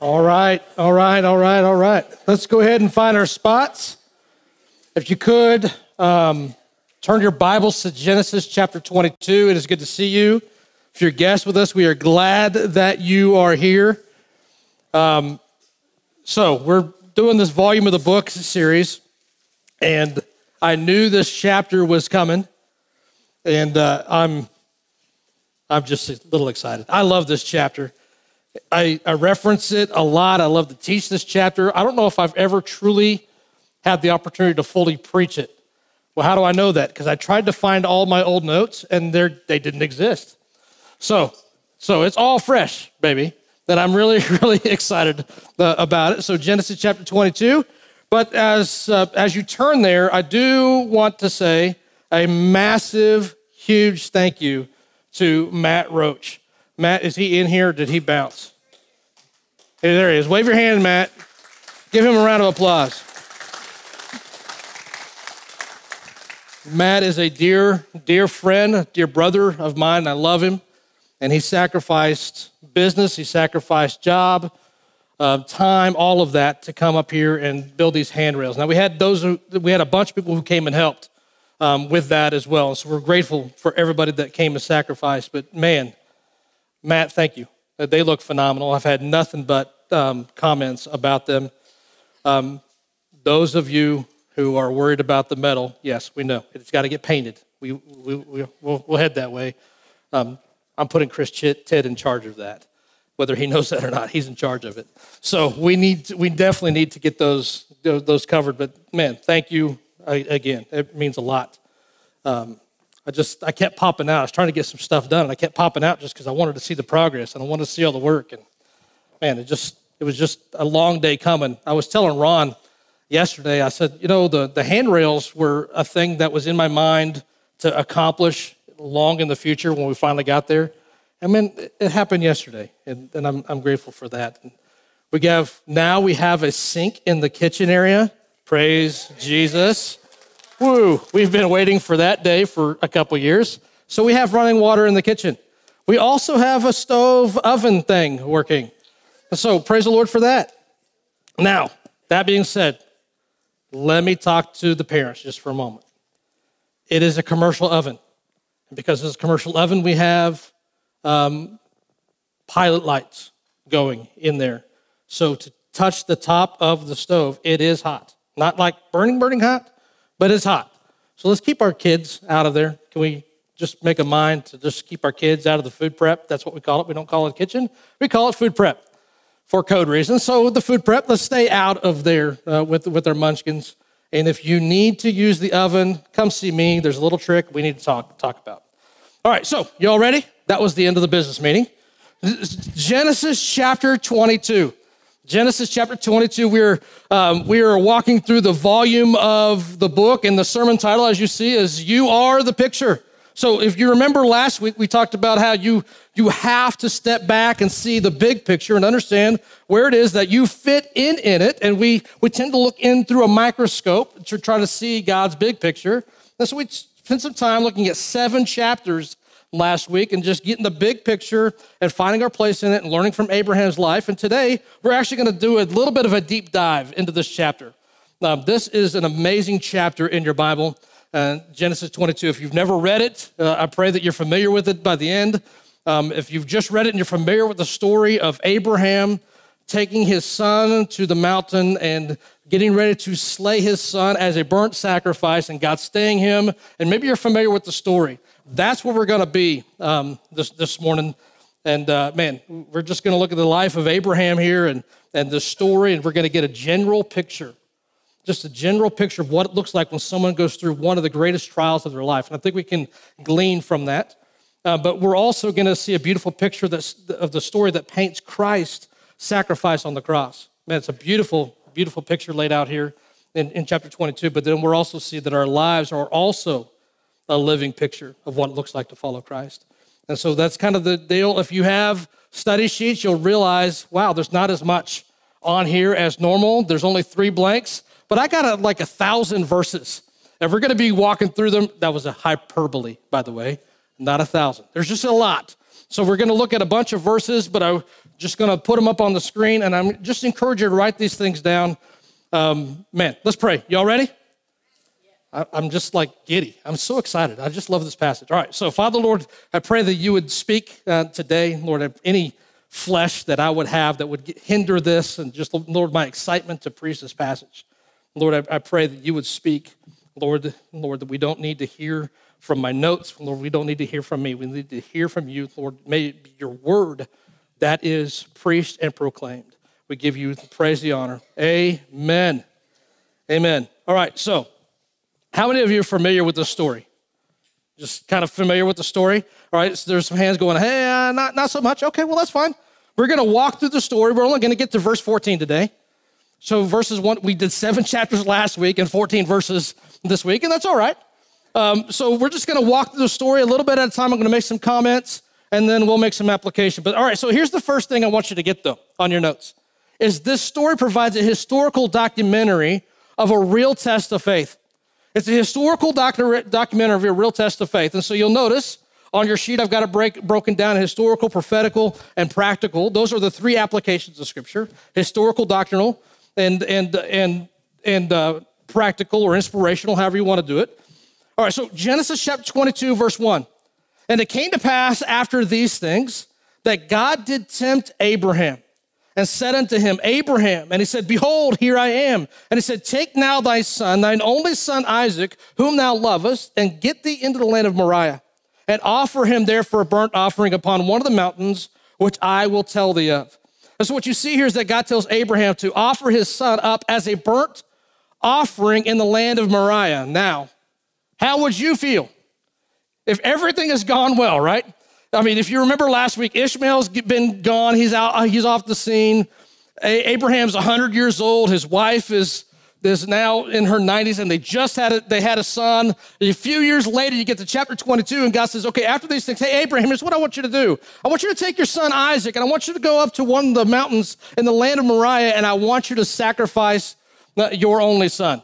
All right, all right, all right, all right. Let's go ahead and find our spots. If you could, um, turn your Bibles to Genesis chapter 22. It is good to see you. If you're a guest with us, we are glad that you are here. Um, so, we're doing this volume of the book series, and I knew this chapter was coming, and uh, I'm, I'm just a little excited. I love this chapter. I, I reference it a lot. I love to teach this chapter. I don't know if I've ever truly had the opportunity to fully preach it. Well, how do I know that? Because I tried to find all my old notes and they didn't exist. So, so it's all fresh, baby. That I'm really, really excited uh, about it. So Genesis chapter 22. But as uh, as you turn there, I do want to say a massive, huge thank you to Matt Roach. Matt, is he in here? did he bounce? Hey, there he is. Wave your hand, Matt. Give him a round of applause. Matt is a dear, dear friend, dear brother of mine. I love him. And he sacrificed business, he sacrificed job, uh, time, all of that to come up here and build these handrails. Now, we had those, we had a bunch of people who came and helped um, with that as well. So we're grateful for everybody that came and sacrificed. But man, Matt, thank you. Uh, they look phenomenal. I've had nothing but um, comments about them. Um, those of you who are worried about the metal, yes, we know it's got to get painted. We, we, we, will we'll head that way. Um, I'm putting Chris Ted in charge of that. Whether he knows that or not, he's in charge of it. So we need, to, we definitely need to get those those covered. But man, thank you again. It means a lot. Um, I just I kept popping out. I was trying to get some stuff done, and I kept popping out just because I wanted to see the progress and I wanted to see all the work. And man, it just it was just a long day coming. I was telling Ron yesterday. I said, you know, the the handrails were a thing that was in my mind to accomplish long in the future when we finally got there. I mean, it happened yesterday, and, and I'm I'm grateful for that. And we have now we have a sink in the kitchen area. Praise Jesus. Woo, we've been waiting for that day for a couple years. So we have running water in the kitchen. We also have a stove oven thing working. So praise the Lord for that. Now, that being said, let me talk to the parents just for a moment. It is a commercial oven. And Because it's a commercial oven, we have um, pilot lights going in there. So to touch the top of the stove, it is hot. Not like burning, burning hot, but it's hot. So let's keep our kids out of there. Can we just make a mind to just keep our kids out of the food prep? That's what we call it. We don't call it kitchen, we call it food prep for code reasons. So the food prep, let's stay out of there uh, with, with our munchkins. And if you need to use the oven, come see me. There's a little trick we need to talk, talk about. All right, so you all ready? That was the end of the business meeting. Genesis chapter 22. Genesis chapter 22, we're, um, we are walking through the volume of the book, and the sermon title, as you see, is You Are the Picture. So if you remember last week, we talked about how you, you have to step back and see the big picture and understand where it is that you fit in in it. And we, we tend to look in through a microscope to try to see God's big picture. And so we spent some time looking at seven chapters last week and just getting the big picture and finding our place in it and learning from Abraham's life. And today, we're actually going to do a little bit of a deep dive into this chapter. Now, this is an amazing chapter in your Bible, uh, Genesis 22. If you've never read it, uh, I pray that you're familiar with it by the end. Um, if you've just read it and you're familiar with the story of Abraham taking his son to the mountain and getting ready to slay his son as a burnt sacrifice and God staying him, and maybe you're familiar with the story that's where we're going to be um, this, this morning. And uh, man, we're just going to look at the life of Abraham here and, and the story, and we're going to get a general picture, just a general picture of what it looks like when someone goes through one of the greatest trials of their life. And I think we can glean from that. Uh, but we're also going to see a beautiful picture of the story that paints Christ's sacrifice on the cross. Man, it's a beautiful, beautiful picture laid out here in, in chapter 22. But then we're also see that our lives are also a living picture of what it looks like to follow Christ. And so that's kind of the deal. If you have study sheets, you'll realize, wow, there's not as much on here as normal. There's only three blanks, but I got a, like a thousand verses. If we're going to be walking through them, that was a hyperbole, by the way, not a thousand. There's just a lot. So we're going to look at a bunch of verses, but I'm just going to put them up on the screen, and I'm just encourage you to write these things down. Um, man, let's pray. Y'all ready? I, I'm just like giddy. I'm so excited. I just love this passage. All right, so Father, Lord, I pray that you would speak uh, today, Lord, any flesh that I would have that would hinder this, and just, Lord, my excitement to preach this passage. Lord, I, I pray that you would speak, Lord, Lord, that we don't need to hear from my notes, Lord, we don't need to hear from me. We need to hear from you, Lord. May it be your word that is preached and proclaimed. We give you the praise, the honor. Amen. Amen. All right, so how many of you are familiar with this story? Just kind of familiar with the story? All right, so there's some hands going, hey, uh, not, not so much. Okay, well, that's fine. We're going to walk through the story. We're only going to get to verse 14 today. So, verses one, we did seven chapters last week and 14 verses this week, and that's all right. Um, so, we're just going to walk through the story a little bit at a time. I'm going to make some comments, and then we'll make some application. But all right, so here's the first thing I want you to get, though, on your notes is this story provides a historical documentary of a real test of faith. It's a historical documentary of a real test of faith. And so you'll notice on your sheet, I've got it break, broken down historical, prophetical, and practical. Those are the three applications of Scripture historical, doctrinal, and, and, and, and uh, practical or inspirational, however you want to do it. All right, so Genesis chapter 22, verse 1. And it came to pass after these things that God did tempt Abraham and said unto him, Abraham. And he said, Behold, here I am. And he said, Take now thy son, thine only son Isaac, whom thou lovest, and get thee into the land of Moriah, and offer him there for a burnt offering upon one of the mountains, which I will tell thee of. And so what you see here is that God tells Abraham to offer his son up as a burnt offering in the land of Moriah. Now, how would you feel if everything has gone well, right? I mean, if you remember last week, Ishmael's been gone. He's out. Uh, he's off the scene. Abraham's 100 years old. His wife is, is now in her 90s, and they just had a, they had a son. A few years later, you get to chapter 22, and God says, "Okay, after these things, hey Abraham, here's what I want you to do. I want you to take your son Isaac, and I want you to go up to one of the mountains in the land of Moriah, and I want you to sacrifice your only son."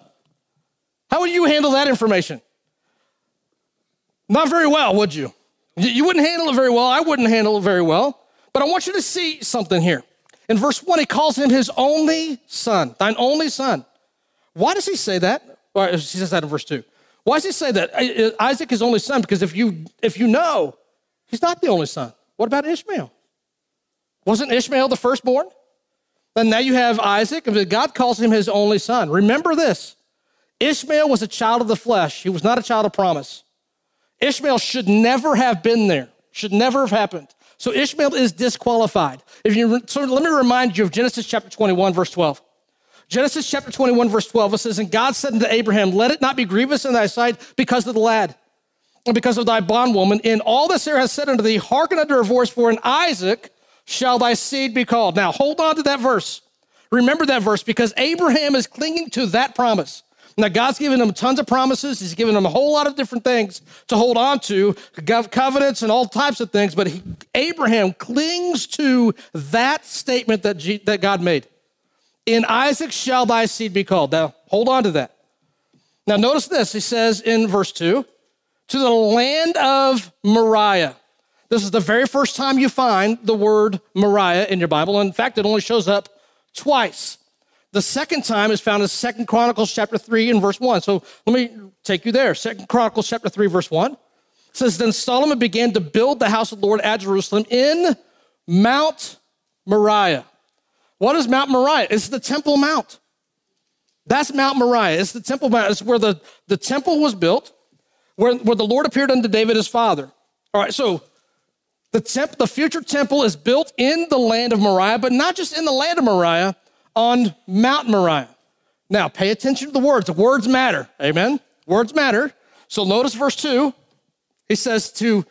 How would you handle that information? Not very well, would you? You wouldn't handle it very well. I wouldn't handle it very well. But I want you to see something here. In verse 1, he calls him his only son, thine only son. Why does he say that? Or uh, he says that in verse 2. Why does he say that? Uh, Isaac is only son because if you if you know, he's not the only son. What about Ishmael? Wasn't Ishmael the firstborn? And now you have Isaac, and God calls him his only son. Remember this Ishmael was a child of the flesh, he was not a child of promise. Ishmael should never have been there, should never have happened. So Ishmael is disqualified. If you so let me remind you of Genesis chapter 21, verse 12. Genesis chapter 21, verse 12, it says, And God said unto Abraham, Let it not be grievous in thy sight because of the lad, and because of thy bondwoman. In all that Sarah has said unto thee, hearken unto her voice, for in Isaac shall thy seed be called. Now hold on to that verse. Remember that verse because Abraham is clinging to that promise. Now, God's given him tons of promises. He's given him a whole lot of different things to hold on to, covenants and all types of things. But he, Abraham clings to that statement that, G, that God made. In Isaac shall thy seed be called. Now, hold on to that. Now, notice this. He says in verse 2 to the land of Moriah. This is the very first time you find the word Moriah in your Bible. In fact, it only shows up twice. The second time is found in Second Chronicles chapter 3 and verse 1. So let me take you there. Second Chronicles chapter 3, verse 1 it says, Then Solomon began to build the house of the Lord at Jerusalem in Mount Moriah. What is Mount Moriah? It's the Temple Mount. That's Mount Moriah. It's the Temple Mount. It's where the, the temple was built, where, where the Lord appeared unto David his father. All right, so the, temp, the future temple is built in the land of Moriah, but not just in the land of Moriah, on Mount Moriah. Now, pay attention to the words. The words matter. Amen. Words matter. So notice verse 2. He says to,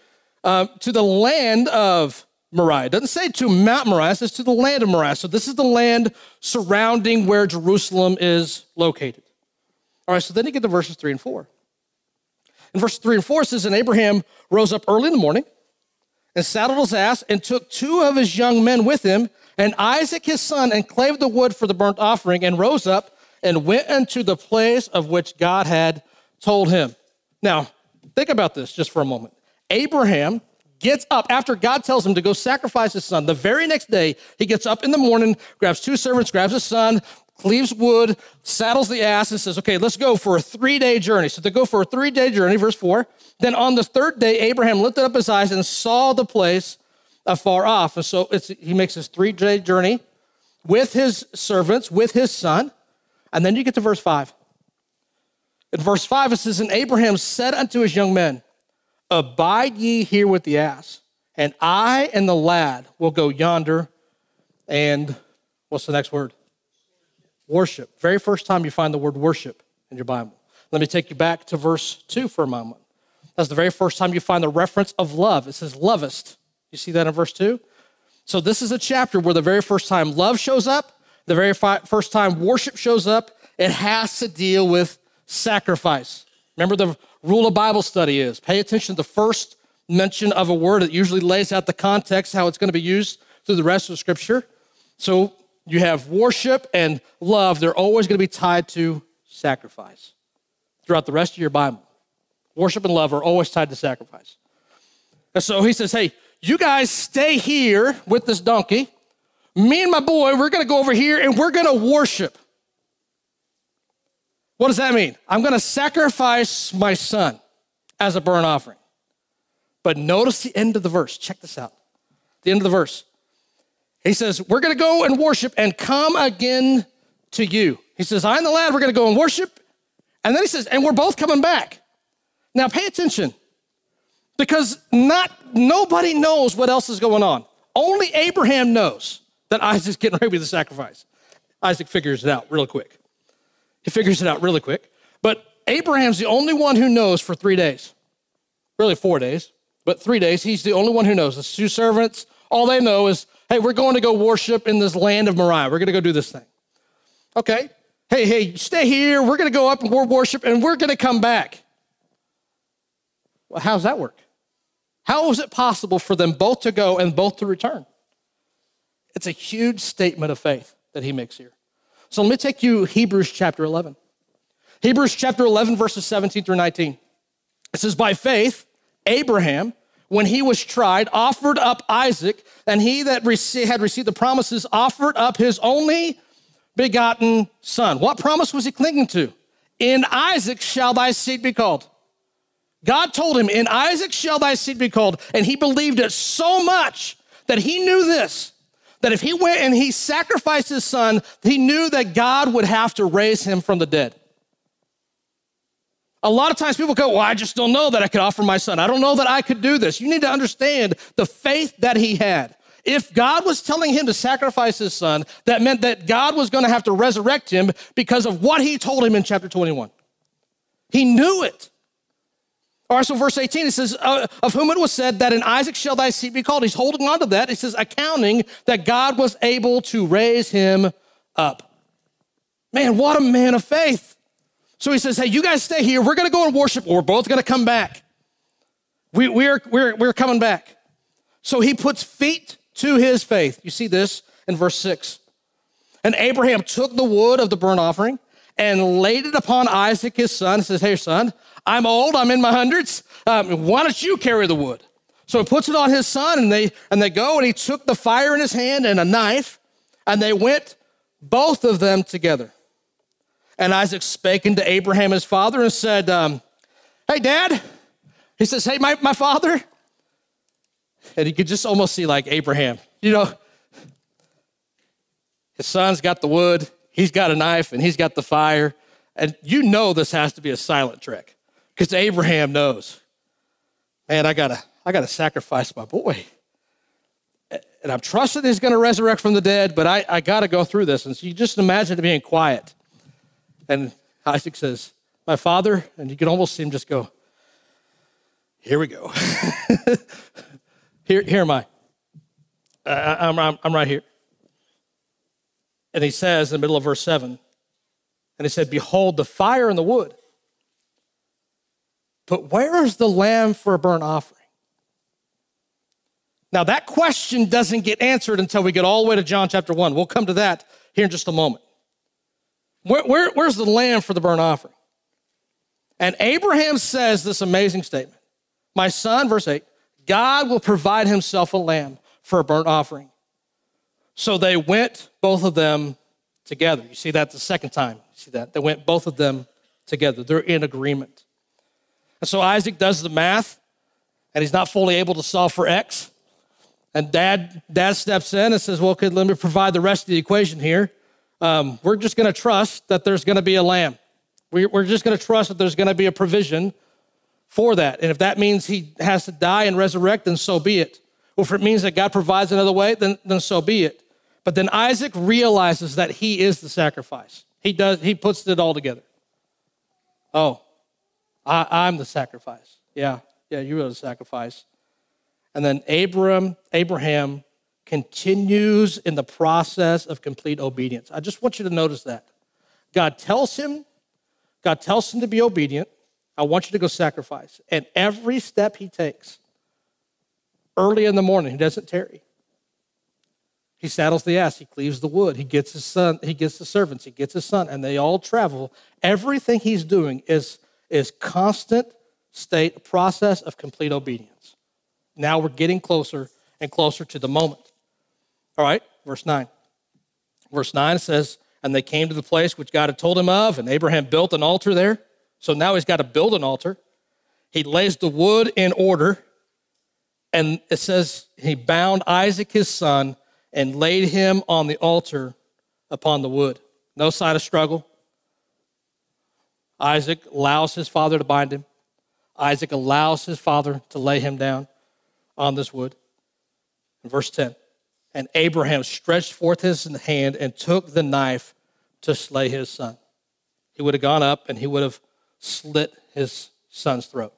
uh, to the land of Moriah. It doesn't say to Mount Moriah, it says to the land of Moriah. So this is the land surrounding where Jerusalem is located. All right, so then you get to verses 3 and 4. In verse 3 and 4 it says, And Abraham rose up early in the morning and saddled his ass and took two of his young men with him and Isaac his son and clave the wood for the burnt offering and rose up and went into the place of which God had told him. Now, think about this just for a moment. Abraham gets up after God tells him to go sacrifice his son. The very next day, he gets up in the morning, grabs two servants, grabs his son, cleaves wood, saddles the ass, and says, Okay, let's go for a three day journey. So they go for a three day journey, verse four. Then on the third day, Abraham lifted up his eyes and saw the place afar off. And so he makes this three day journey with his servants, with his son. And then you get to verse five. In verse five, it says, And Abraham said unto his young men, Abide ye here with the ass, and I and the lad will go yonder. And what's the next word? Worship. Very first time you find the word worship in your Bible. Let me take you back to verse 2 for a moment. That's the very first time you find the reference of love. It says lovest. You see that in verse 2? So this is a chapter where the very first time love shows up, the very first time worship shows up, it has to deal with sacrifice. Remember the rule of Bible study is pay attention to the first mention of a word. It usually lays out the context, how it's going to be used through the rest of Scripture. So you have worship and love, they're always going to be tied to sacrifice throughout the rest of your Bible. Worship and love are always tied to sacrifice. And so he says, Hey, you guys stay here with this donkey. Me and my boy, we're to go over here and we're to worship. What does that mean? I'm to sacrifice my son as a burnt offering. But notice the end of the verse. Check this out. The end of the verse. He says, We're to go and worship and come again to you. He says, I and the lad, we're to go and worship. And then he says, And we're both coming back. Now pay attention because not nobody knows what else is going on. Only Abraham knows that Isaac's getting ready with the sacrifice. Isaac figures it out real quick. He figures it out really quick. But Abraham's the only one who knows for three days. Really, four days, but three days. He's the only one who knows. The two servants, all they know is, hey, we're going to go worship in this land of Moriah. We're going to go do this thing. Okay. Hey, hey, stay here. We're going to go up and we'll worship and we're going to come back. Well, how's that work? How is it possible for them both to go and both to return? It's a huge statement of faith that he makes here. So let me take you Hebrews chapter 11. Hebrews chapter 11, verses 17 through 19. It says, By faith, Abraham, when he was tried, offered up Isaac, and he that had received the promises offered up his only begotten son. What promise was he clinging to? In Isaac shall thy seed be called. God told him, In Isaac shall thy seed be called. And he believed it so much that he knew this that if he went and he sacrificed his son, he knew that God would have to raise him from the dead. A lot of times people go, Well, I just don't know that I could offer my son. I don't know that I could do this. You need to understand the faith that he had. If God was telling him to sacrifice his son, that meant that God was going to have to resurrect him because of what he told him in chapter 21. He knew it. All right, so verse 18, it says, uh, Of whom it was said that in Isaac shall thy seed be called. He's holding on to that. It says, accounting that God was able to raise him up. Man, what a man of faith. So he says, Hey, you guys stay here. We're going to go and worship, we're both going to come back. We, we're, we're, we're coming back. So he puts feet to his faith. You see this in verse 6. And Abraham took the wood of the burnt offering and laid it upon Isaac, his son, and says, Hey, son, I'm old, I'm in my hundreds. Um, why don't you carry the wood? So he puts it on his son, and they and they go, and he took the fire in his hand and a knife, and they went both of them together. And Isaac spake unto Abraham his father and said, um, Hey, Dad. He says, Hey, my, my father. And you could just almost see like Abraham, you know, his son's got the wood, he's got a knife, and he's got the fire. And you know this has to be a silent trick. Because Abraham knows, man, I gotta, I gotta sacrifice my boy. And I'm trusting he's gonna resurrect from the dead, but I, I gotta go through this. And so you just imagine being quiet. And Isaac says, My father, and you can almost see him just go, Here we go. here, here am I. I I'm, I'm, I'm right here. And he says in the middle of verse 7, and he said, Behold, the fire and the wood but where is the lamb for a burnt offering? Now, that question doesn't get answered until we get all the way to John chapter 1. We'll come to that here in just a moment. Where, where, where's the lamb for the burnt offering? And Abraham says this amazing statement My son, verse 8, God will provide himself a lamb for a burnt offering. So they went, both of them, together. You see that the second time. You see that? They went, both of them, together. They're in agreement. And so Isaac does the math, and he's not fully able to solve for X. And dad, dad steps in and says, Well, okay, let me provide the rest of the equation here. Um, we're just going to trust that there's going to be a lamb. We, we're just going to trust that there's going to be a provision for that. And if that means he has to die and resurrect, then so be it. If it means that God provides another way, then, then so be it. But then Isaac realizes that he is the sacrifice. He does, he puts it all together. Oh, I, am the sacrifice. Yeah, yeah, you are the sacrifice. And then Abraham, Abraham continues in the process of complete obedience. I just want you to notice that. God tells him, God tells him to be obedient. I want you to go sacrifice. And every step he takes, early in the morning, he doesn't tarry. He saddles the ass, he cleaves the wood, he gets his son, he gets the servants, he gets his son, and they all travel. Everything he's doing is, is constant state, process of complete obedience. Now we're getting closer and closer to the moment. All right, verse 9. Verse 9 says, And they came to the place which God had told him of, and Abraham built an altar there. So now he's got to build an altar. He lays the wood in order, and it says he bound Isaac his son and laid him on the altar upon the wood. No sign of struggle. Isaac allows his father to bind him. Isaac allows his father to lay him down on this wood. In verse 10, and Abraham stretched forth his hand and took the knife to slay his son. He would have gone up and he would have slit his son's throat.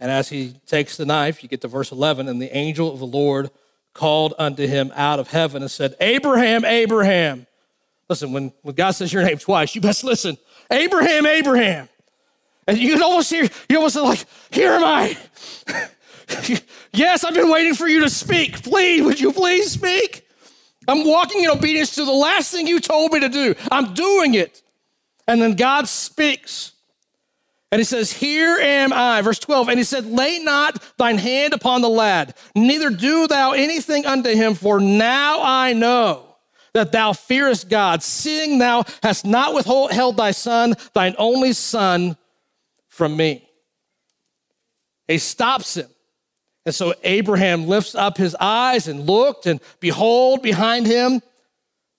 And as he takes the knife, you get to verse 11, and the angel of the Lord called unto him out of heaven and said, Abraham, Abraham. Listen, when, when God says your name twice, you best listen. Abraham, Abraham. And you can almost hear, you almost like, here am I. yes, I've been waiting for you to speak. Please, would you please speak? I'm walking in obedience to the last thing you told me to do. I'm doing it. And then God speaks. And he says, Here am I. Verse 12. And he said, Lay not thine hand upon the lad, neither do thou anything unto him, for now I know that thou fearest God, seeing thou hast not withheld thy son, thine only son, from me. He stops him. And so Abraham lifts up his eyes and looked, and behold, behind him,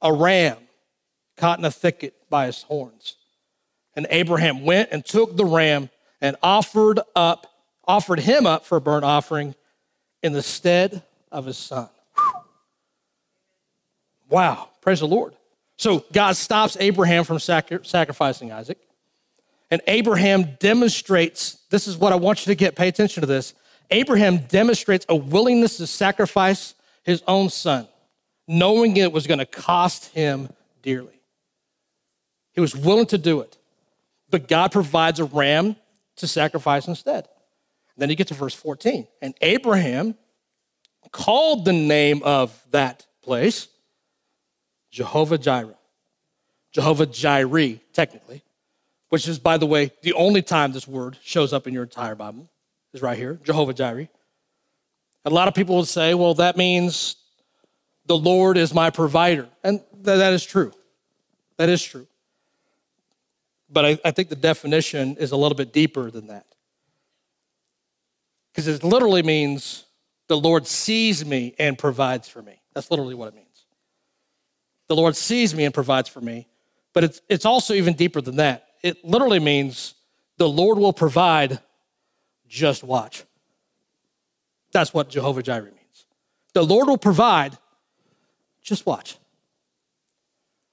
a ram caught in a thicket by his horns. And Abraham went and took the ram and offered up, offered him up for a burnt offering in the stead of his son. Wow, praise the Lord. So God stops Abraham from sacrificing Isaac. And Abraham demonstrates this is what I want you to get, pay attention to this. Abraham demonstrates a willingness to sacrifice his own son, knowing it was going to cost him dearly. He was willing to do it, but God provides a ram to sacrifice instead. Then you get to verse 14. And Abraham called the name of that place Jehovah Jireh. Jehovah Jireh, technically which is, by the way, the only time this word shows up in your entire Bible, is right here Jehovah Jireh. A lot of people would say, well, that means the Lord is my provider. And th- that is true. That is true. But I, I think the definition is a little bit deeper than that. Because it literally means the Lord sees me and provides for me. That's literally what it means. The Lord sees me and provides for me. But it's, it's also even deeper than that it literally means the Lord will provide, just watch. That's what Jehovah Jireh means. The Lord will provide, just watch.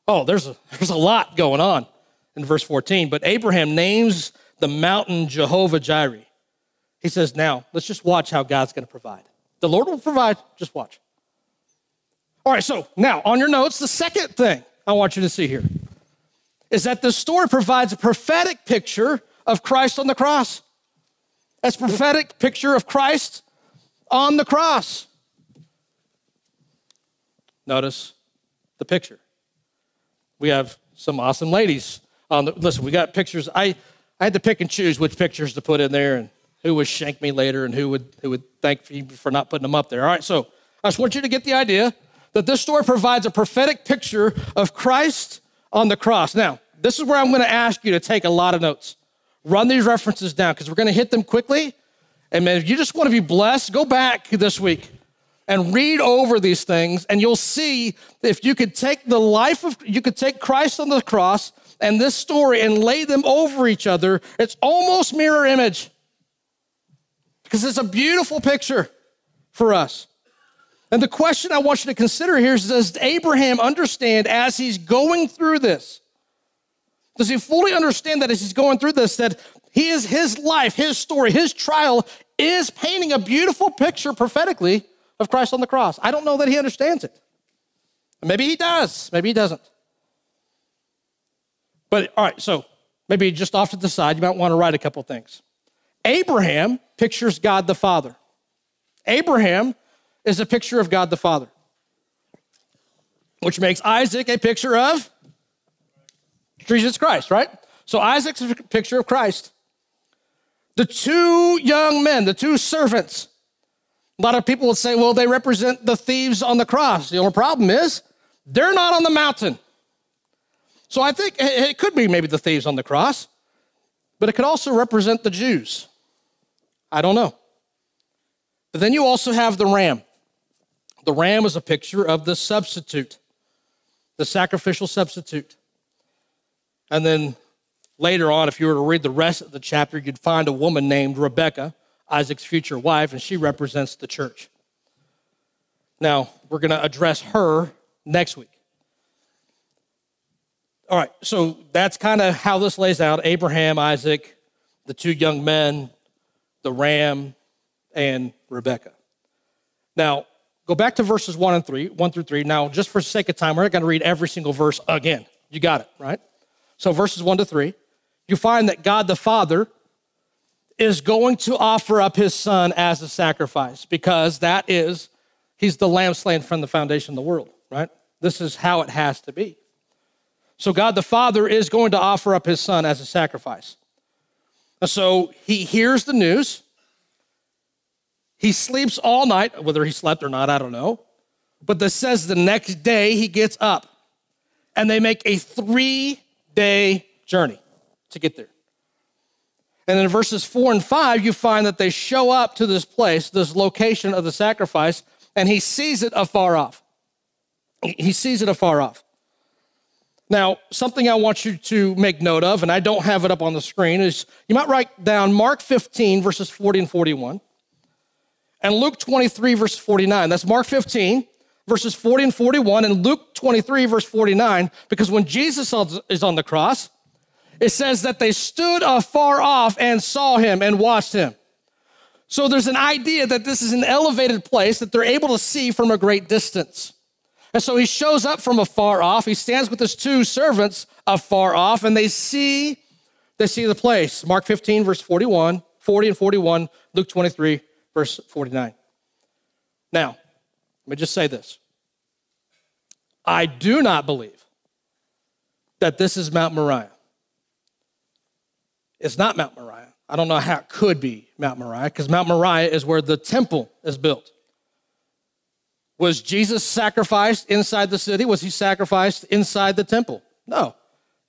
Oh, there's a, there's a lot going on in verse 14, but Abraham names the mountain Jehovah Jireh. He says, now let's just watch how God's going to provide. The Lord will provide, just watch. All right, so now on your notes, the second thing I want you to see here is that the story provides a prophetic picture of Christ on the cross. That's prophetic picture of Christ on the cross. Notice the picture. We have some awesome ladies on the listen, we got pictures. I I had to pick and choose which pictures to put in there and who would shank me later and who would, who would thank me for not putting them up there. All right, so I just want you to get the idea that this story provides a prophetic picture of Christ on the cross. Now, this is where I'm going to ask you to take a lot of notes. Run these references down because we're going to hit them quickly. And man, if you just want to be blessed, go back this week and read over these things, and you'll see if you could take the life of, you could take Christ on the cross and this story and lay them over each other. It's almost mirror image because it's a beautiful picture for us. And the question I want you to consider here is Does Abraham understand as he's going through this? Does he fully understand that as he's going through this, that he is his life, his story, his trial is painting a beautiful picture prophetically of Christ on the cross? I don't know that he understands it. Maybe he does, maybe he doesn't. But all right, so maybe just off to the side, you might want to write a couple things. Abraham pictures God the Father. Abraham is a picture of God the Father, which makes Isaac a picture of Jesus Christ, right? So Isaac's a picture of Christ. The two young men, the two servants, a lot of people would say, well, they represent the thieves on the cross. The only problem is they're not on the mountain. So I think it could be maybe the thieves on the cross, but it could also represent the Jews. I don't know. But then you also have the ram. The ram is a picture of the substitute, the sacrificial substitute. And then later on, if you were to read the rest of the chapter, you'd find a woman named Rebecca, Isaac's future wife, and she represents the church. Now, we're going to address her next week. All right, so that's kind of how this lays out Abraham, Isaac, the two young men, the ram, and Rebecca. Now, go back to verses one and three, one through three. Now, just for sake of time, we're not going to read every single verse again. You got it, right? So, verses one to three, you find that God the Father is going to offer up his son as a sacrifice because that is, he's the lamb slain from the foundation of the world, right? This is how it has to be. So God the Father is going to offer up his son as a sacrifice. So he hears the news. He sleeps all night, whether he slept or not, I don't know. But this says the next day he gets up and they make a three day journey to get there. And in verses four and five, you find that they show up to this place, this location of the sacrifice, and he sees it afar off. He sees it afar off. Now, something I want you to make note of, and I don't have it up on the screen, is you might write down Mark 15, verses 40 and 41, and Luke 23, verse 49. That's Mark 15, verses 40 and 41, and Luke 23, verse 49, because when Jesus is on the cross, it says that they stood afar off and saw him and watched him. So there's an idea that this is an elevated place that they're able to see from a great distance. And so he shows up from afar off. He stands with his two servants afar off, and they see, they see the place. Mark 15, verse 41, 40 and 41, Luke 23, verse 49. Now, let me just say this. I do not believe that this is Mount Moriah. It's not Mount Moriah. I don't know how it could be Mount Moriah because Mount Moriah is where the temple is built. Was Jesus sacrificed inside the city? Was he sacrificed inside the temple? No.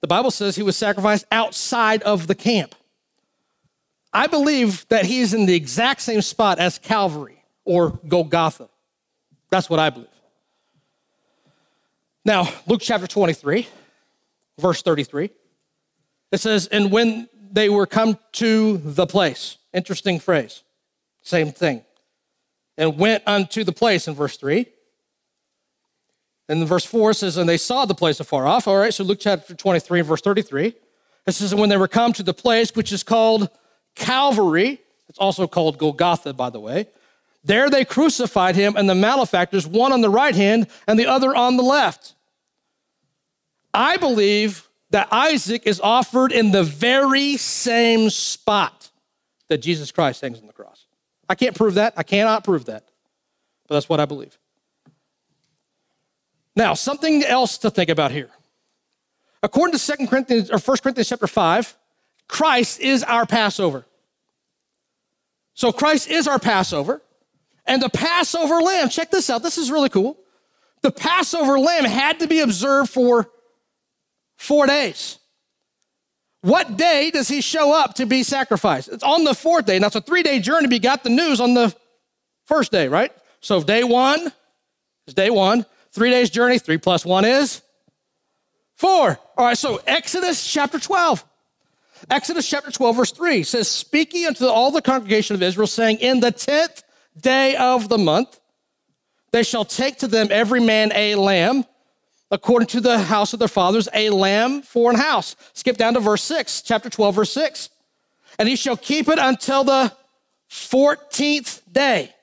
The Bible says he was sacrificed outside of the camp. I believe that he's in the exact same spot as Calvary or Golgotha. That's what I believe. Now, Luke chapter 23, verse 33, it says, And when they were come to the place, interesting phrase, same thing and went unto the place in verse 3. And then verse 4 says, And they saw the place afar off. All right, so Luke chapter 23 verse 33. It says, And when they were come to the place which is called Calvary, it's also called Golgotha, by the way, there they crucified him and the malefactors, one on the right hand and the other on the left. I believe that Isaac is offered in the very same spot that Jesus Christ hangs on the cross. I can't prove that. I cannot prove that. But that's what I believe. Now, something else to think about here. According to 2 Corinthians or 1 Corinthians chapter 5, Christ is our Passover. So Christ is our Passover. And the Passover lamb, check this out, this is really cool. The Passover lamb had to be observed for four days. What day does he show up to be sacrificed? It's on the fourth day. Now it's a three day journey, but got the news on the first day, right? So day one is day one. Three days journey, three plus one is four. All right, so Exodus chapter 12. Exodus chapter 12, verse 3 says, Speaking unto all the congregation of Israel, saying, In the tenth day of the month, they shall take to them every man a lamb, according to the house of their fathers, a lamb for an house. Skip down to verse 6, chapter 12, verse 6. And he shall keep it until the 14th day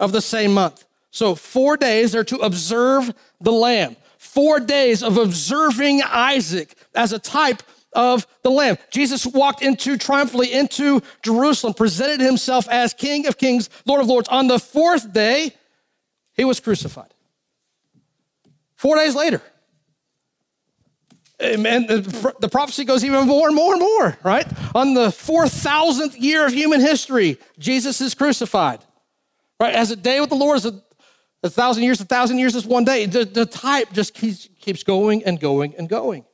of the same month. So, four days are to observe the lamb. Four days of observing Isaac as a type of the Lamb. Jesus walked into triumphantly into Jerusalem, presented himself as King of Kings, Lord of Lords. On the fourth day, he was crucified. Four days later. And the prophecy goes even more and more and more, right? On the 4,000th year of human history, Jesus is crucified. Right? As a day with the Lord is a, a thousand years, a thousand years is one day. The, the type just keeps, keeps going and going and going.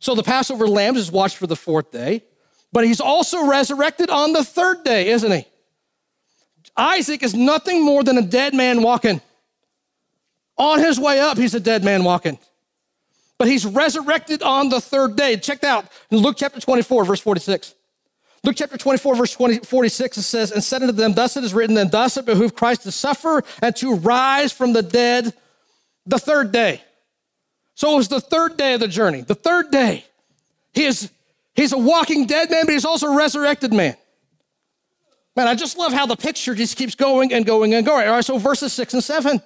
So the Passover lamb is watched for the fourth day, but he's also resurrected on the third day, isn't he? Isaac is nothing more than a dead man walking. On his way up, he's a dead man walking. But he's resurrected on the third day. Check that out in Luke chapter 24, verse 46. Luke chapter 24, verse 20, 46, it says, And said unto them, Thus it is written, and thus it behooved Christ to suffer and to rise from the dead the third day. So it was the third day of the journey. The third day. He is, he's a walking dead man, but he's also a resurrected man. Man, I just love how the picture just keeps going and going and going. All right, so verses six and seven.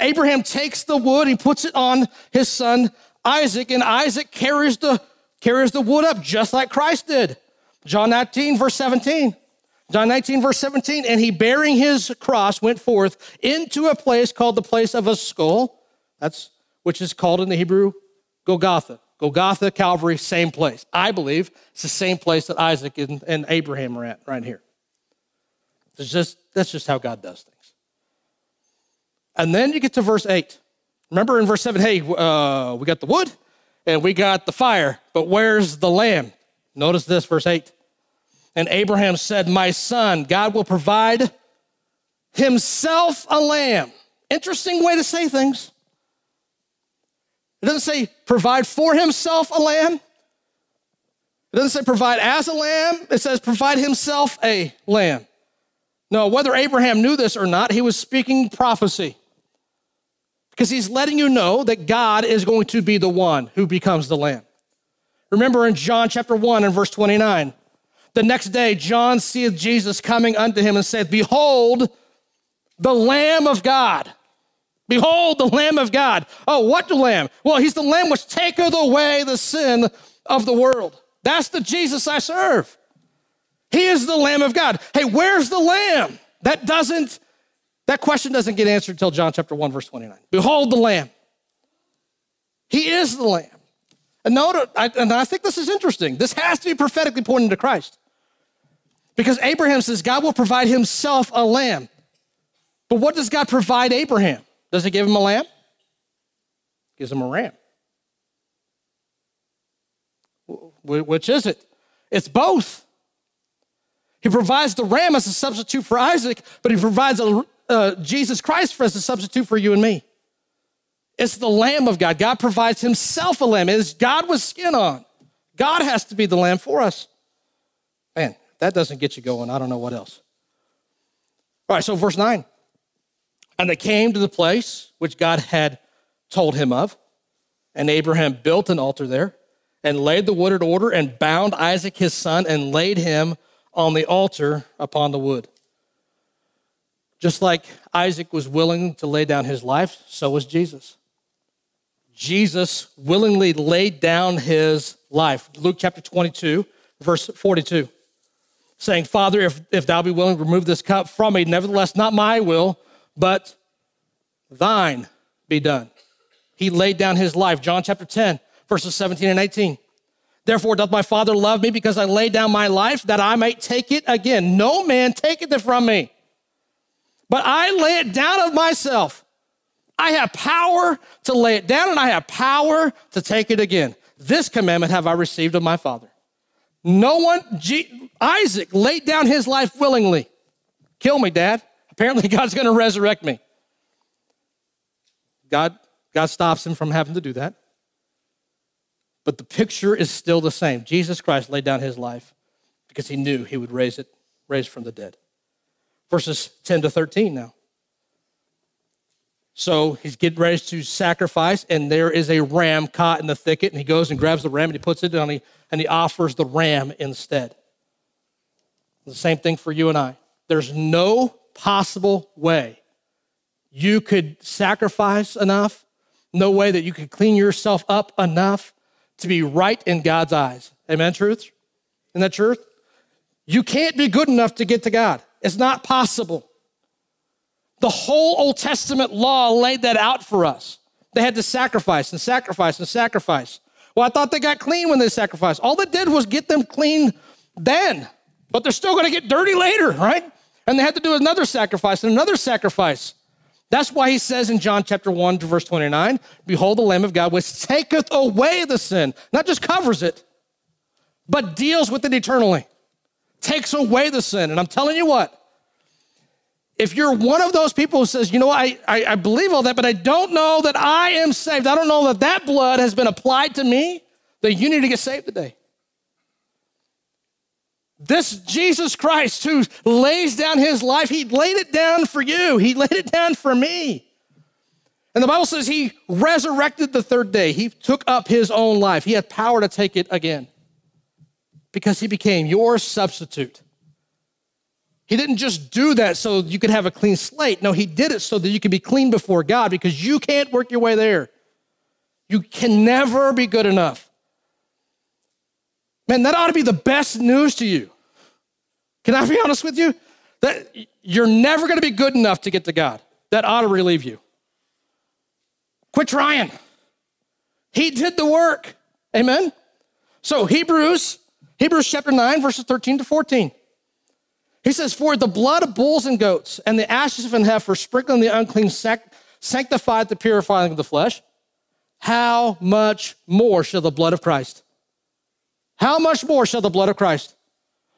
Abraham takes the wood, he puts it on his son Isaac, and Isaac carries the, carries the wood up just like Christ did. John 19, verse 17. John 19, verse 17, and he bearing his cross went forth into a place called the place of a skull. That's which is called in the Hebrew Golgotha. Golgotha, Calvary, same place. I believe it's the same place that Isaac and, Abraham are at right here. It's just, that's just how God does things. And then you get to verse 8. Remember in verse 7, hey, uh, we got the wood and we got the fire, but where's the lamb? Notice this, verse 8. And Abraham said, My son, God will provide himself a lamb. Interesting way to say things. It doesn't say provide for himself a lamb. It doesn't say provide as a lamb. It says provide himself a lamb. No, whether Abraham knew this or not, he was speaking prophecy. Because he's letting you know that God is going to be the one who becomes the lamb. Remember in John chapter 1 and verse 29, the next day John seeth Jesus coming unto him and saith, Behold, the Lamb of God Behold the Lamb of God. Oh, what the Lamb? Well, he's the Lamb which taketh away the sin of the world. That's the Jesus I serve. He is the Lamb of God. Hey, where's the Lamb? That doesn't, that question doesn't get answered until John chapter 1, verse 29. Behold the Lamb. He is the Lamb. And note, and I think this is interesting. This has to be prophetically pointing to Christ. Because Abraham says God will provide himself a lamb. But what does God provide Abraham? Does he give him a lamb? Gives him a ram. Which is it? It's both. He provides the ram as a substitute for Isaac, but he provides a, uh, Jesus Christ for as a substitute for you and me. It's the Lamb of God. God provides Himself a lamb. It is God with skin on. God has to be the lamb for us. Man, that doesn't get you going. I don't know what else. All right, so verse 9. And they came to the place which God had told him of. And Abraham built an altar there and laid the wood in order and bound Isaac his son and laid him on the altar upon the wood. Just like Isaac was willing to lay down his life, so was Jesus. Jesus willingly laid down his life. Luke chapter 22, verse 42, saying, Father, if, if thou be willing, remove this cup from me. Nevertheless, not my will, but thine be done. He laid down his life. John chapter 10, verses 17 and 18. Therefore doth my Father love me because I lay down my life that I might take it again. No man taketh it from me, but I lay it down of myself. I have power to lay it down and I have power to take it again. This commandment have I received of my Father. No one, G, Isaac laid down his life willingly. Kill me, Dad. Apparently, God's going to resurrect me. God, God stops him from having to do that. But the picture is still the same. Jesus Christ laid down his life because he knew he would raise it, raise from the dead. Verses 10 to 13 now. So he's getting ready to sacrifice, and there is a ram caught in the thicket, and he goes and grabs the ram and he puts it on, he, and he offers the ram instead. The same thing for you and I. There's no possible way you could sacrifice enough, no way that you could clean yourself up enough to be right in God's eyes. Amen, truth? Isn't that truth? You can't be good enough to get to God. It's not possible. The whole Old Testament law laid that out for us. They had to sacrifice and sacrifice and sacrifice. Well, I thought they got clean when they sacrificed. All they did was get them clean then, but they're still going to get dirty later, right? And they had to do another sacrifice and another sacrifice. That's why he says in John chapter 1 to verse 29, Behold the Lamb of God, which taketh away the sin, not just covers it, but deals with it eternally, takes away the sin. And I'm telling you what, if you're one of those people who says, you know, I, I, I believe all that, but I don't know that I am saved, I don't know that that blood has been applied to me, then you need to get saved today. This Jesus Christ who lays down his life, he laid it down for you. He laid it down for me. And the Bible says he resurrected the third day. He took up his own life. He had power to take it again because he became your substitute. He didn't just do that so you could have a clean slate. No, he did it so that you could be clean before God because you can't work your way there. You can never be good enough. Man, that ought to be the best news to you. Can I be honest with you? That you're never going to be good enough to get to God. That ought to relieve you. Quit trying. He did the work. Amen. So Hebrews, Hebrews chapter 9, verses 13 to 14. He says, For the blood of bulls and goats and the ashes of an heifer sprinkling the unclean sac- sanctified the purifying of the flesh, how much more shall the blood of Christ? How much more shall the blood of Christ,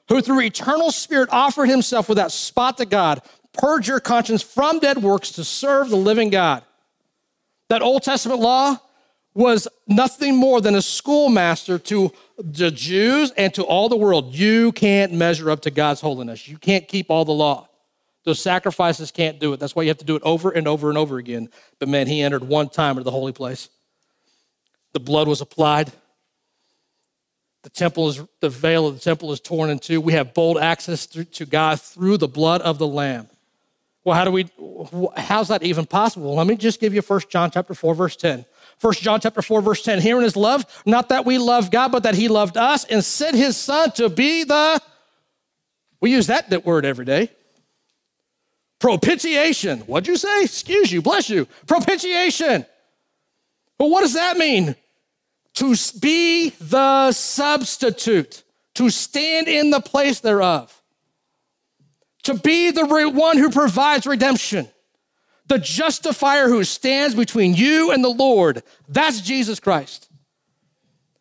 who through eternal spirit offered himself without spot to God, purge your conscience from dead works to serve the living God? That Old Testament law was nothing more than a schoolmaster to the Jews and to all the world. You can't measure up to God's holiness. You can't keep all the law. Those sacrifices can't do it. That's why you have to do it over and over and over again. But man, he entered one time into the holy place. The blood was applied. The temple is, the veil of the temple is torn in two. We have bold access to God through the blood of the Lamb. Well, how do we, how's that even possible? Let me just give you 1 John chapter 4, verse 10. 1 John chapter 4, verse 10. Herein is love, not that we love God, but that he loved us and sent his son to be the, we use that word every day. Propitiation. What'd you say? Excuse you, bless you. Propitiation. Well, what does that mean? To be the substitute, to stand in the place thereof, to be the one who provides redemption, the justifier who stands between you and the Lord. That's Jesus Christ.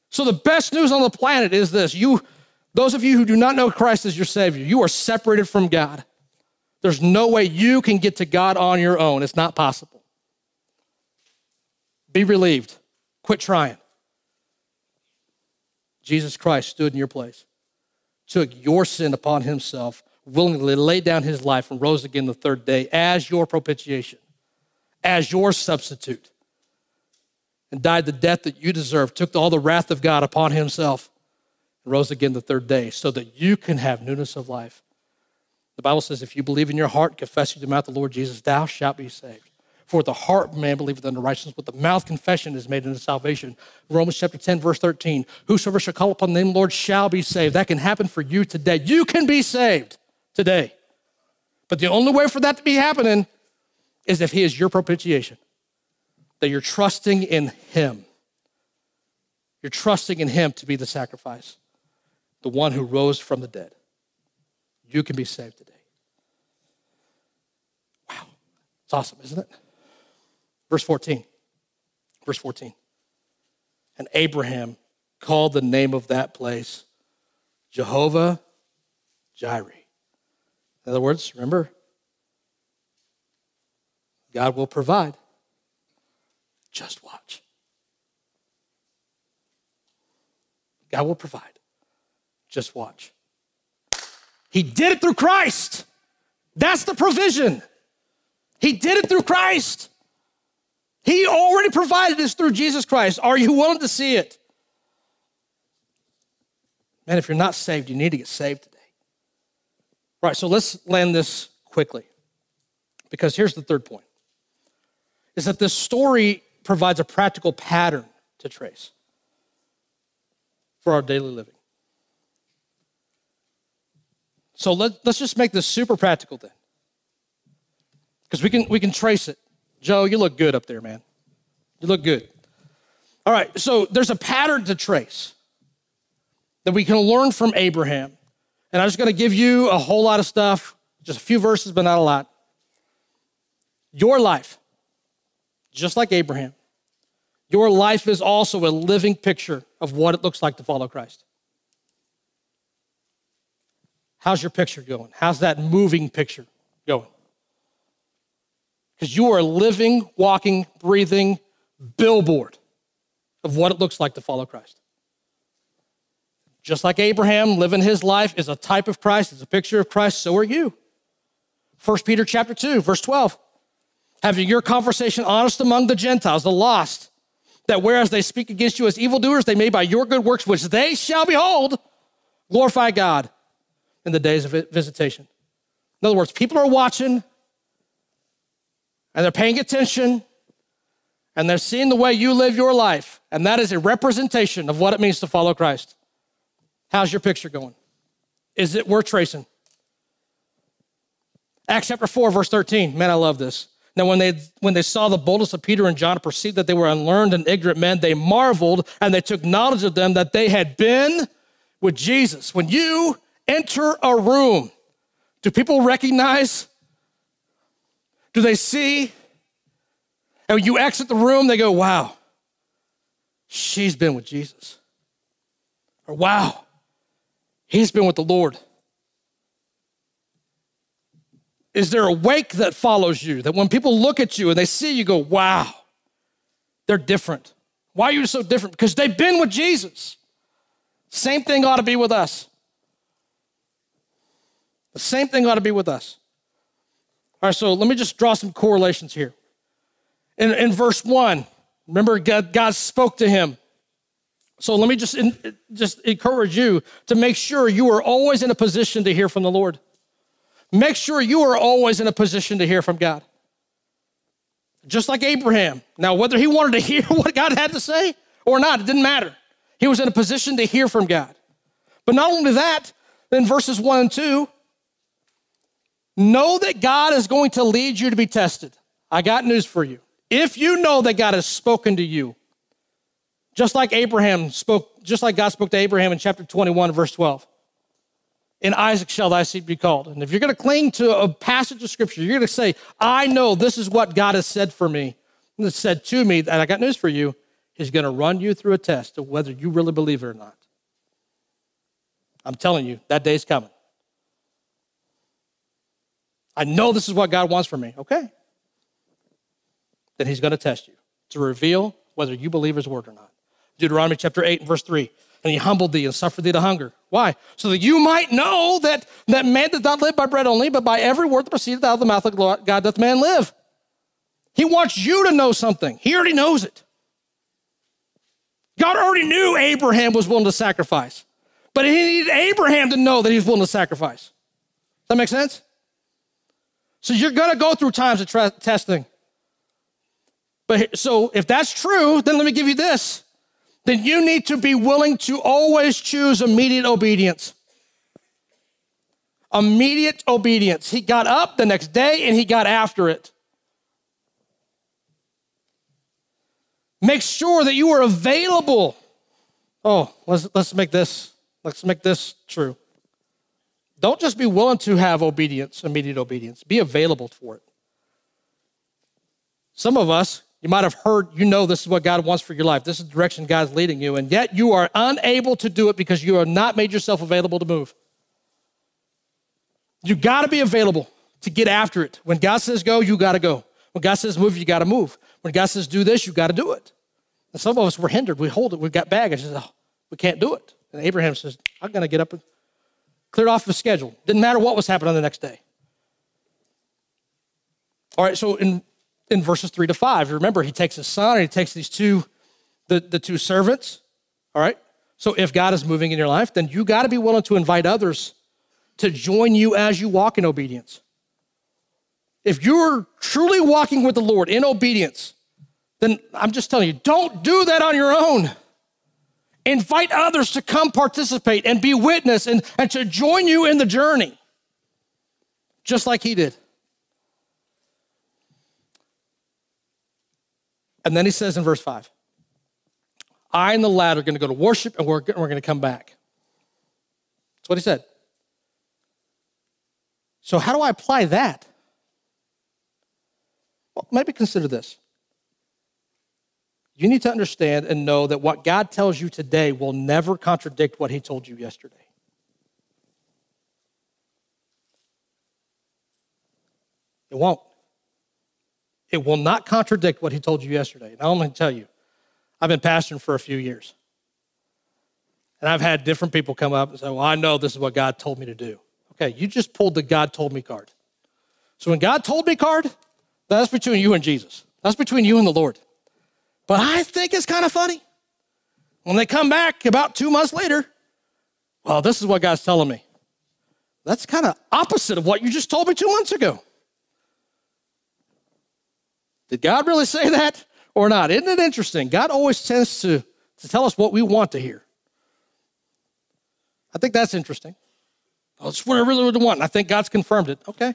So the best news on the planet is this. You those of you who do not know Christ as your savior, you are separated from God. There's no way you can get to God on your own. It's not possible. Be relieved. Quit trying. Jesus Christ stood in your place, took your sin upon himself, willingly laid down his life, and rose again the third day as your propitiation, as your substitute, and died the death that you deserve, took all the wrath of God upon himself, and rose again the third day so that you can have newness of life. The Bible says, if you believe in your heart, confess with your mouth the Lord Jesus, thou shalt be saved. For the heart man believeth unto righteousness, but the mouth confession is made unto salvation. Romans chapter 10, verse 13. Whosoever shall call upon the name of the Lord shall be saved. That can happen for you today. You can be saved today. But the only way for that to be happening is if he is your propitiation, that you're trusting in him. You're trusting in Him to be the sacrifice, the one who rose from the dead. You can be saved today. Wow. It's awesome, isn't it? Verse 14. Verse 14. And Abraham called the name of that place Jehovah Jireh. In other words, remember, God will provide. Just watch. God will provide. Just watch. He did it through Christ. That's the provision. He did it through Christ. He already provided this through Jesus Christ. Are you willing to see it? Man, if you're not saved, you need to get saved today. Right, so let's land this quickly. Because here's the third point is that this story provides a practical pattern to trace for our daily living. So let, let's just make this super practical then. Because we can, we can trace it. Joe, you look good up there, man. You look good. All right, so there's a pattern to trace that we can learn from Abraham. And I'm just going to give you a whole lot of stuff, just a few verses, but not a lot. Your life, just like Abraham, your life is also a living picture of what it looks like to follow Christ. How's your picture going? How's that moving picture going? Because you are a living, walking, breathing billboard of what it looks like to follow Christ. Just like Abraham living his life is a type of Christ, is a picture of Christ, so are you. 1 Peter chapter 2, verse 12. Having your conversation honest among the Gentiles, the lost, that whereas they speak against you as evildoers, they may by your good works, which they shall behold, glorify God in the days of visitation. In other words, people are watching and they're paying attention and they're seeing the way you live your life. And that is a representation of what it means to follow Christ. How's your picture going? Is it worth tracing? Acts chapter 4, verse 13. Man, I love this. Now, when they when they saw the boldness of Peter and John perceived that they were unlearned and ignorant men, they marveled and they took knowledge of them that they had been with Jesus. When you enter a room, do people recognize? Do they see? And when you exit the room, they go, wow, she's been with Jesus. Or wow, he's been with the Lord. Is there a wake that follows you that when people look at you and they see you go, wow, they're different? Why are you so different? Because they've been with Jesus. Same thing ought to be with us. The same thing ought to be with us. All right, so let me just draw some correlations here. In, in verse one, remember God, God spoke to him. So let me just, in, just encourage you to make sure you are always in a position to hear from the Lord. Make sure you are always in a position to hear from God. Just like Abraham. Now, whether he wanted to hear what God had to say or not, it didn't matter. He was in a position to hear from God. But not only that, in verses one and two, Know that God is going to lead you to be tested. I got news for you. If you know that God has spoken to you, just like Abraham spoke, just like God spoke to Abraham in chapter 21, verse 12. In Isaac shall thy seed be called. And if you're going to cling to a passage of scripture, you're going to say, I know this is what God has said for me, and said to me, and I got news for you. He's going to run you through a test of whether you really believe it or not. I'm telling you, that day's coming. I know this is what God wants for me. Okay. Then he's going to test you to reveal whether you believe his word or not. Deuteronomy chapter 8 and verse 3. And he humbled thee and suffered thee to hunger. Why? So that you might know that, that man does not live by bread only, but by every word that proceedeth out of the mouth of God doth man live. He wants you to know something. He already knows it. God already knew Abraham was willing to sacrifice, but he needed Abraham to know that he was willing to sacrifice. Does that make sense? So you're going to go through times of tra- testing. But so if that's true, then let me give you this. Then you need to be willing to always choose immediate obedience. Immediate obedience. He got up the next day and he got after it. Make sure that you are available Oh, let's, let's make this, let's make this true. Don't just be willing to have obedience, immediate obedience. Be available for it. Some of us, you might have heard, you know this is what God wants for your life. This is the direction God's leading you, and yet you are unable to do it because you have not made yourself available to move. You got to be available to get after it. When God says go, you got to go. When God says move, you got to move. When God says do this, you got to do it. And some of us were hindered. We hold it. We've got baggage. Oh, we can't do it. And Abraham says, I'm going to get up and clear off the schedule. Didn't matter what was happening the next day. All right, so in, in verses three to five, remember, he takes his son and he takes these two, the, the two servants. All right. So if God is moving in your life, then you got to be willing to invite others to join you as you walk in obedience. If you're truly walking with the Lord in obedience, then I'm just telling you, don't do that on your own. Invite others to come participate and be witness and, and to join you in the journey, just like he did. And then he says in verse 5 I and the lad are going to go to worship and we're, we're going to come back. That's what he said. So, how do I apply that? Well, maybe consider this. You need to understand and know that what God tells you today will never contradict what He told you yesterday. It won't. It will not contradict what He told you yesterday. And I'll only tell you, I've been pastoring for a few years. And I've had different people come up and say, Well, I know this is what God told me to do. Okay, you just pulled the God told me card. So when God told me card, that's between you and Jesus. That's between you and the Lord. But I think it's kind of funny. When they come back about two months later, well, this is what God's telling me. That's kind of opposite of what you just told me two months ago. Did God really say that or not? Isn't it interesting? God always tends to, to tell us what we want to hear. I think that's interesting. Oh, it's what I really, would want. I think God's confirmed it. Okay.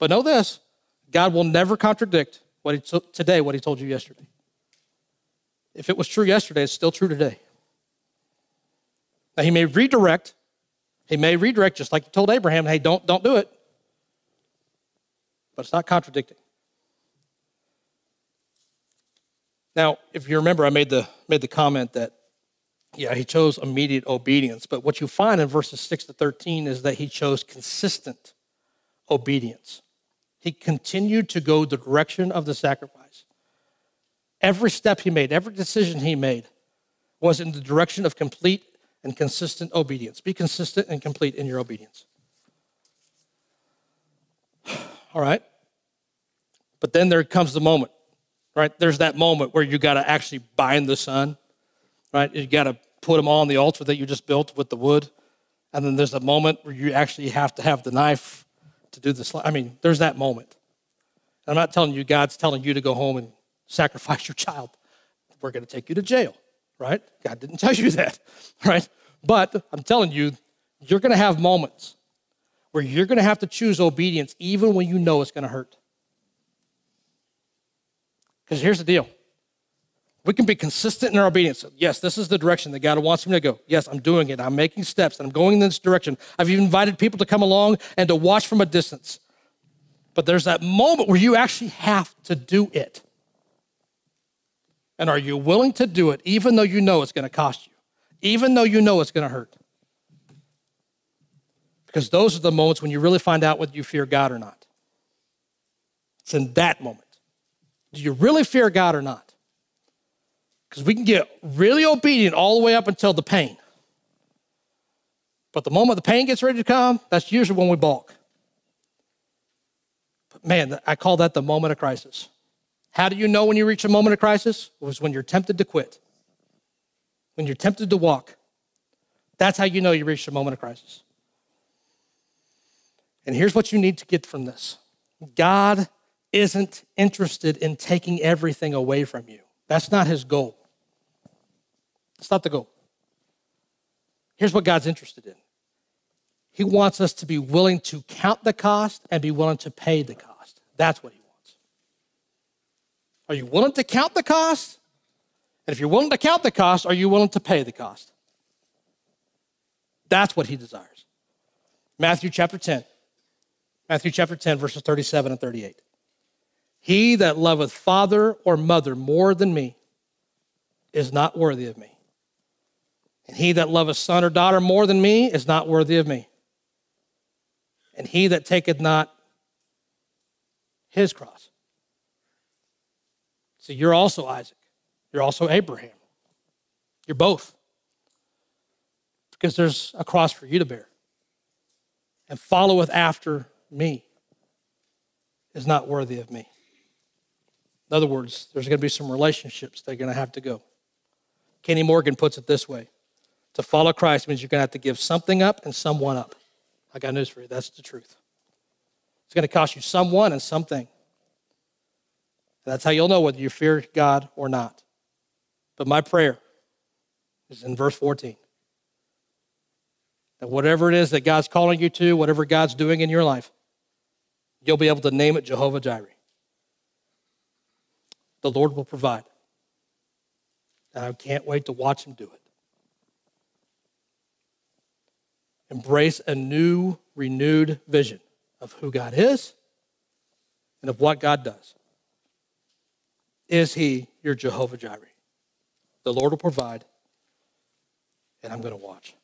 But know this God will never contradict what he t- today what he told you yesterday. If it was true yesterday, it's still true today. Now he may redirect. He may redirect just like he told Abraham, hey, don't, don't do it. But it's not contradicting. Now, if you remember, I made the, made the comment that yeah, he chose immediate obedience. But what you find in verses 6 to 13 is that he chose consistent obedience. He continued to go the direction of the sacrifice. Every step he made, every decision he made was in the direction of complete and consistent obedience. Be consistent and complete in your obedience. All right? But then there comes the moment, right? There's that moment where you got to actually bind the son right? You got to put all on the altar that you just built with the wood. And then there's a moment where you actually have to have the knife to do this. I mean, there's that moment. I'm not telling you God's telling you to go home and sacrifice your child. We're going to take you to jail, right? God didn't tell you that, right? But I'm telling you, you're going to have moments where you're going to have to choose obedience even when you know it's going to hurt. Because here's the deal we can be consistent in our obedience. Yes, this is the direction that God wants me to go. Yes, I'm doing it. I'm making steps and I'm going in this direction. I've even invited people to come along and to watch from a distance. But there's that moment where you actually have to do it. And are you willing to do it even though you know it's going to cost you, even though you know it's going to hurt? Because those are the moments when you really find out whether you fear God or not. It's in that moment. Do you really fear God or not? Because we can get really obedient all the way up until the pain. But the moment the pain gets ready to come, that's usually when we balk. But man, I call that the moment of crisis. How do you know when you reach a moment of crisis? It was when you're tempted to quit, when you're tempted to walk. That's how you know you reached a moment of crisis. And here's what you need to get from this God isn't interested in taking everything away from you, that's not his goal. It's not the goal. Here's what God's interested in He wants us to be willing to count the cost and be willing to pay the cost. That's what He wants. Are you willing to count the cost? And if you're willing to count the cost, are you willing to pay the cost? That's what he desires. Matthew chapter 10. Matthew chapter 10, verses 37 and 38. He that loveth father or mother more than me is not worthy of me. And he that loveth son or daughter more than me is not worthy of me. And he that taketh not his cross. See, you're also Isaac. You're also Abraham. You're both. Because there's a cross for you to bear. And followeth after me is not worthy of me. In other words, there's going to be some relationships that are going to have to go. Kenny Morgan puts it this way to follow Christ means you're going to have to give something up and someone up. I got news for you. That's the truth. It's going to cost you someone and something. That's how you'll know whether you fear God or not. But my prayer is in verse 14 that whatever it is that God's calling you to, whatever God's doing in your life, you'll be able to name it Jehovah Jireh. The Lord will provide. And I can't wait to watch Him do it. Embrace a new, renewed vision of who God is and of what God does. Is He your Jehovah Jireh? The Lord will provide, and I'm going to watch.